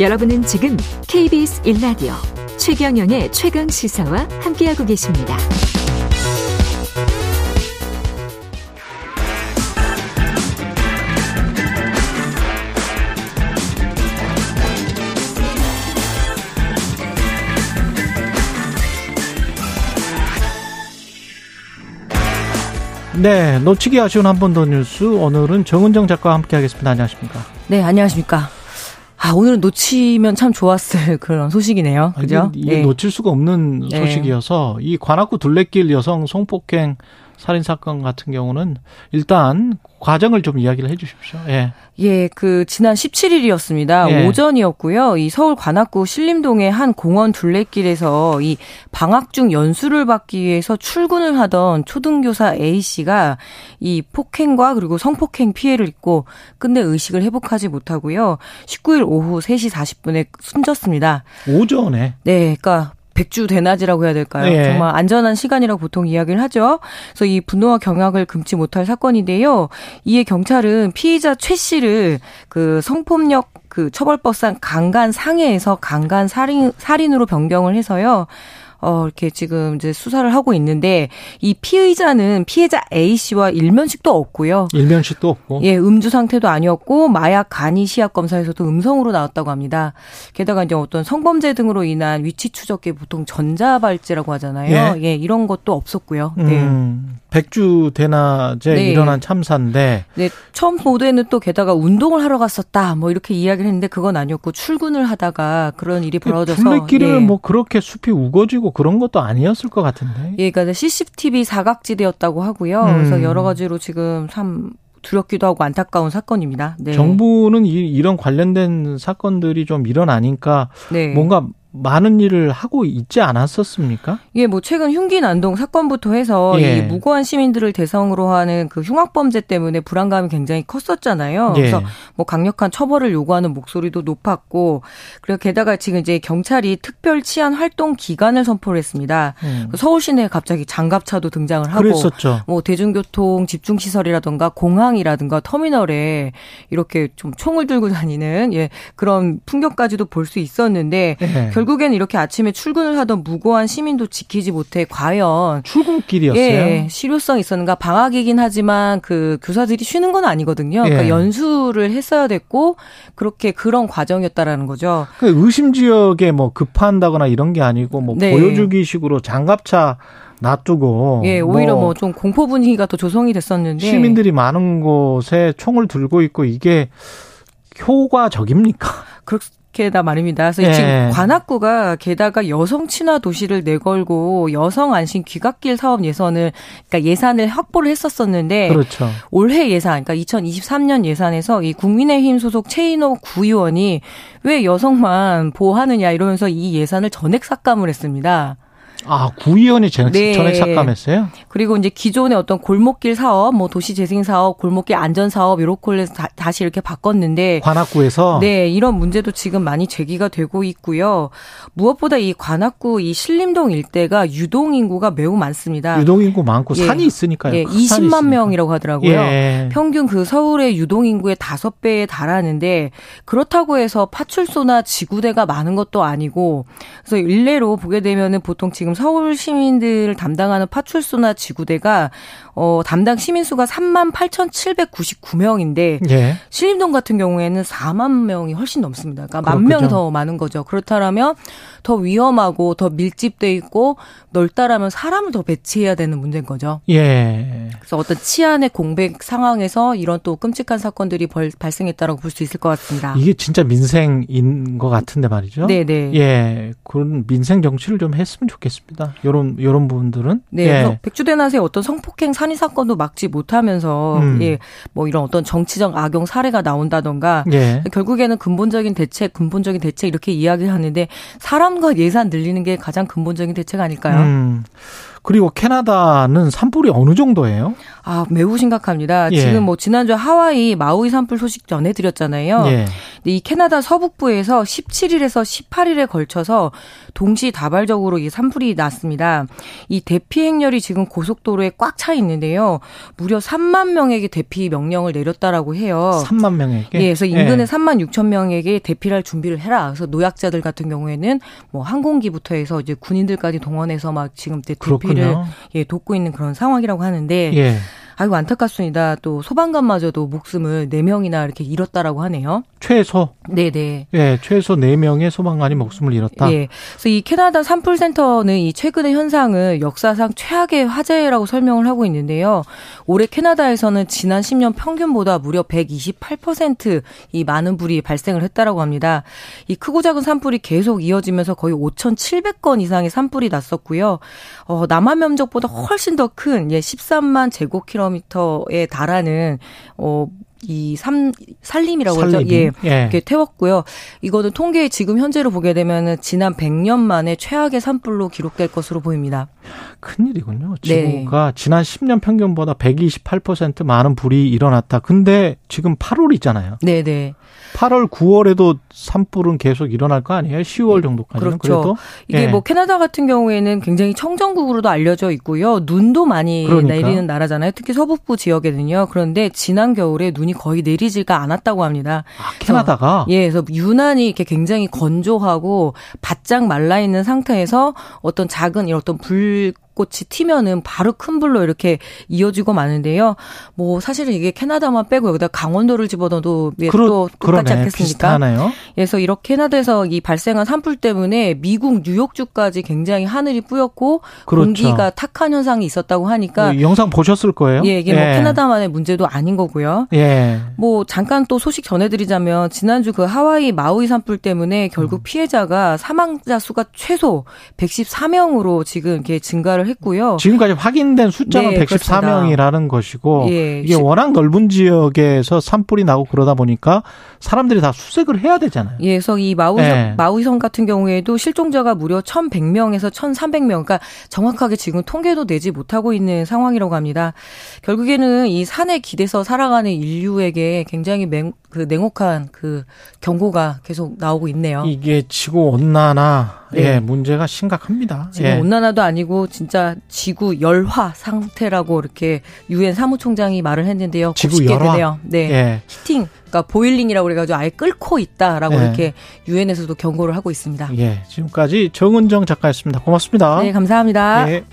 여러분은 지금 KBS 1라디오 최경영의 최강 시사와 함께하고 계십니다. 네, 놓치기 아쉬운 한 번 더 뉴스 오늘은 정은정 작가와 함께하겠습니다. 안녕하십니까? 네, 안녕하십니까? 아, 오늘은 놓치면 참 좋았을 그런 소식이네요. 그죠? 이게, 네. 놓칠 수가 없는 네. 소식이어서 이 관악구 둘레길 여성 성폭행 살인 사건 같은 경우는 일단 과정을 좀 이야기를 해 주십시오. 예. 예, 그 지난 17일이었습니다. 예. 오전이었고요. 이 서울 관악구 신림동의 한 공원 둘레길에서 이 방학 중 연수를 받기 위해서 출근을 하던 초등교사 A 씨가 이 폭행과 그리고 성폭행 피해를 입고 끝내 의식을 회복하지 못하고요. 19일 오후 3시 40분에 숨졌습니다. 오전에 네, 그러니까 백주 대낮이라고 해야 될까요? 예. 정말 안전한 시간이라고 보통 이야기를 하죠. 그래서 이 분노와 경악을 금치 못할 사건인데요. 이에 경찰은 피의자 최 씨를 그 성폭력 그 처벌법상 강간 상해에서 강간 살인 살인으로 변경을 해서요. 어, 이렇게 지금 이제 수사를 하고 있는데 이 피의자는 피해자 A 씨와 일면식도 없고요. 일면식도 없고 예, 음주 상태도 아니었고 마약 간이 시약 검사에서도 음성으로 나왔다고 합니다. 게다가 이제 어떤 성범죄 등으로 인한 위치 추적기 보통 전자발찌라고 하잖아요. 예, 이런 것도 없었고요. 네. 음, 백주 대낮에 네. 일어난 참사인데 네, 처음 보도에는 또 게다가 운동을 하러 갔었다. 뭐 이렇게 이야기를 했는데 그건 아니었고 출근을 하다가 그런 일이 벌어져서 둘레길을 예. 뭐 그렇게 숲이 우거지고 그런 것도 아니었을 것 같은데. 예, 그러니까 CCTV 사각지대였다고 하고요. 음. 그래서 여러 가지로 지금 참 두렵기도 하고 안타까운 사건입니다. 네. 정부는 이, 이런 관련된 사건들이 좀 일어나니까 네. 뭔가 많은 일을 하고 있지 않았었습니까? 예, 뭐 최근 흉기 난동 사건부터 해서 예. 이 무고한 시민들을 대상으로 하는 그 흉악 범죄 때문에 불안감이 굉장히 컸었잖아요. 예. 그래서 뭐 강력한 처벌을 요구하는 목소리도 높았고 그리고 게다가 지금 이제 경찰이 특별 치안 활동 기간을 선포를 했습니다. 음. 서울 시내에 갑자기 장갑차도 등장을 하고 그랬었죠. 뭐 대중교통 집중 시설이라든가 공항이라든가 터미널에 이렇게 좀 총을 들고 다니는 예 그런 풍경까지도 볼 수 있었는데 예. 결국 에는 이렇게 아침에 출근을 하던 무고한 시민도 지키지 못해 과연 출근길이었어요. 예, 실효성이 있었는가 방학이긴 하지만 그 교사들이 쉬는 건 아니거든요. 그러니까 예. 연수를 했어야 됐고 그렇게 그런 과정이었다라는 거죠. 그 의심 지역에 뭐 급한다거나 이런 게 아니고 뭐 네. 보여주기식으로 장갑차 놔두고 예, 오히려 뭐 좀 공포 분위기가 더 조성이 됐었는데 시민들이 많은 곳에 총을 들고 있고 이게 효과적입니까? 그렇 게다 말입니다. 그래서 예. 지금 관악구가 게다가 여성 친화 도시를 내걸고 여성 안심 귀갓길 사업 예산을 그러니까 예산을 확보를 했었었는데 그렇죠. 올해 예산, 그러니까 2023년 예산에서 이 국민의힘 소속 최인호 구의원이 왜 여성만 보호하느냐 이러면서 이 예산을 전액 삭감을 했습니다. 아 구의원이 전액, 네. 전액 삭감했어요? 그리고 이제 기존의 어떤 골목길 사업, 뭐 도시 재생 사업, 골목길 안전 사업 이렇게 해서 다- 다시 이렇게 바꿨는데 관악구에서 네, 이런 문제도 지금 많이 제기가 되고 있고요. 무엇보다 이 관악구 이 신림동 일대가 유동 인구가 매우 많습니다. 유동 인구 많고 예. 산이 있으니까요. 예, 큰 산이 20만 있으니까. 명이라고 하더라고요. 예. 평균 그 서울의 유동 인구의 다섯 배에 달하는데 그렇다고 해서 파출소나 지구대가 많은 것도 아니고 그래서 일례로 보게 되면은 보통 지금 서울 시민들을 담당하는 파출소나 지구대가 어 담당 시민 수가 3만 8,799명인데 예. 신림동 같은 경우에는 4만 명이 훨씬 넘습니다. 그러니까 만. 명이 더 많은 거죠. 그렇다면 더 위험하고 더 밀집돼 있고 넓다라면 사람을 더 배치해야 되는 문제인 거죠. 예. 그래서 어떤 치안의 공백 상황에서 이런 또 끔찍한 사건들이 벌, 발생했다라고 볼 수 있을 것 같습니다. 이게 진짜 민생인 것 같은데 말이죠. 네 네. 예. 그런 민생 정치를 좀 했으면 좋겠 습니다. 요런 요런 부분들은 네, 예. 그래서 백주대낮에 어떤 성폭행 살인 사건도 막지 못하면서 음. 예, 뭐 이런 어떤 정치적 악용 사례가 나온다던가 예. 결국에는 근본적인 대책, 근본적인 대책 이렇게 이야기하는데 사람과 예산 늘리는 게 가장 근본적인 대책 아닐까요? 음. 그리고 캐나다는 산불이 어느 정도예요? 아, 매우 심각합니다. 예. 지금 뭐 지난주 하와이 마우이 산불 소식 전해드렸잖아요. 예. 근데 이 캐나다 서북부에서 17일에서 18일에 걸쳐서 동시 다발적으로 이 산불이 났습니다. 이 대피 행렬이 지금 고속도로에 꽉 차 있는데요. 무려 3만 명에게 대피 명령을 내렸다라고 해요. 3만 명에게. 예, 그래서 인근의 예. 3만 6천 명에게 대피할 준비를 해라. 그래서 노약자들 같은 경우에는 뭐 항공기부터 해서 이제 군인들까지 동원해서 막 지금 대- 대피를 그렇군요. 예, 돕고 있는 그런 상황이라고 하는데 예. 아이고 안타깝습니다. 또 소방관마저도 목숨을 4명이나 이렇게 잃었다라고 하네요. 최소 네, 네. 예, 최소 4명의 소방관이 목숨을 잃었다. 예. 그래서 이 캐나다 산불 센터는 이 최근의 현상을 역사상 최악의 화재라고 설명을 하고 있는데요. 올해 캐나다에서는 지난 10년 평균보다 무려 128%이 많은 불이 발생을 했다라고 합니다. 이 크고 작은 산불이 계속 이어지면서 거의 5,700건 이상의 산불이 났었고요. 어, 남한 면적보다 훨씬 더 큰 예, 13만 제곱킬로 미터에 달하는 어, 이 삼, 산림이라고 하죠. 산림이. 예. 예. 이렇게 태웠고요. 이거는 통계 지금 현재로 보게 되면은 지난 100년 만에 최악의 산불로 기록될 것으로 보입니다. 큰일이군요. 네. 지구가 지난 10년 평균보다 128% 많은 불이 일어났다. 근데 지금 8월이잖아요. 네, 네. 8월, 9월에도 산불은 계속 일어날 거 아니에요? 10월 정도까지는 그렇죠. 그래도 이게 예. 뭐 캐나다 같은 경우에는 굉장히 청정국으로도 알려져 있고요. 눈도 많이 그러니까. 내리는 나라잖아요. 특히 서북부 지역에는요. 그런데 지난 겨울에 눈이 거의 내리지가 않았다고 합니다. 아, 캐나다가 예, 그래서 유난히 이렇게 굉장히 건조하고 바짝 말라 있는 상태에서 어떤 작은 이런 어떤 불 꽃이 튀면은 바로 큰 불로 이렇게 이어지고 마는데요. 뭐 사실은 이게 캐나다만 빼고 여기다 강원도를 집어넣어도 예, 그러, 또 똑같지 그러네. 않겠습니까? 비슷하네요. 그래서 이렇게 캐나다에서 이 발생한 산불 때문에 미국 뉴욕주까지 굉장히 하늘이 뿌옇고 그렇죠. 공기가 탁한 현상이 있었다고 하니까 이 영상 보셨을 거예요. 예, 이게 뭐 캐나다만의 문제도 아닌 거고요. 예. 뭐 잠깐 또 소식 전해드리자면 지난주 그 하와이 마우이 산불 때문에 음. 결국 피해자가 사망자 수가 최소 114명으로 지금 이렇게 증가를 했고요. 지금까지 확인된 숫자는 네, 114명이라는 것이고 예, 이게 시- 워낙 넓은 지역에서 산불이 나고 그러다 보니까 사람들이 다 수색을 해야 되잖아요. 예, 그래서 이 마우이 네. 마우이성 같은 경우에도 실종자가 무려 1,100명에서 1,300명, 그러니까 정확하게 지금 통계도 내지 못하고 있는 상황이라고 합니다. 결국에는 이 산에 기대서 살아가는 인류에게 굉장히 맹, 그 냉혹한 그 경고가 계속 나오고 있네요. 이게 지구 온난화 네. 예, 문제가 심각합니다. 지금 예. 온난화도 아니고 진짜 지구 열화 상태라고 이렇게 유엔 사무총장이 말을 했는데요. 지구 열화? 되네요. 네. 예. 히팅, 그러니까 보일링이라고 그래 가지고 아예 끓고 있다라고 네. 이렇게 유엔에서도 경고를 하고 있습니다. 예. 지금까지 정은정 작가였습니다. 고맙습니다. 네, 감사합니다. 예.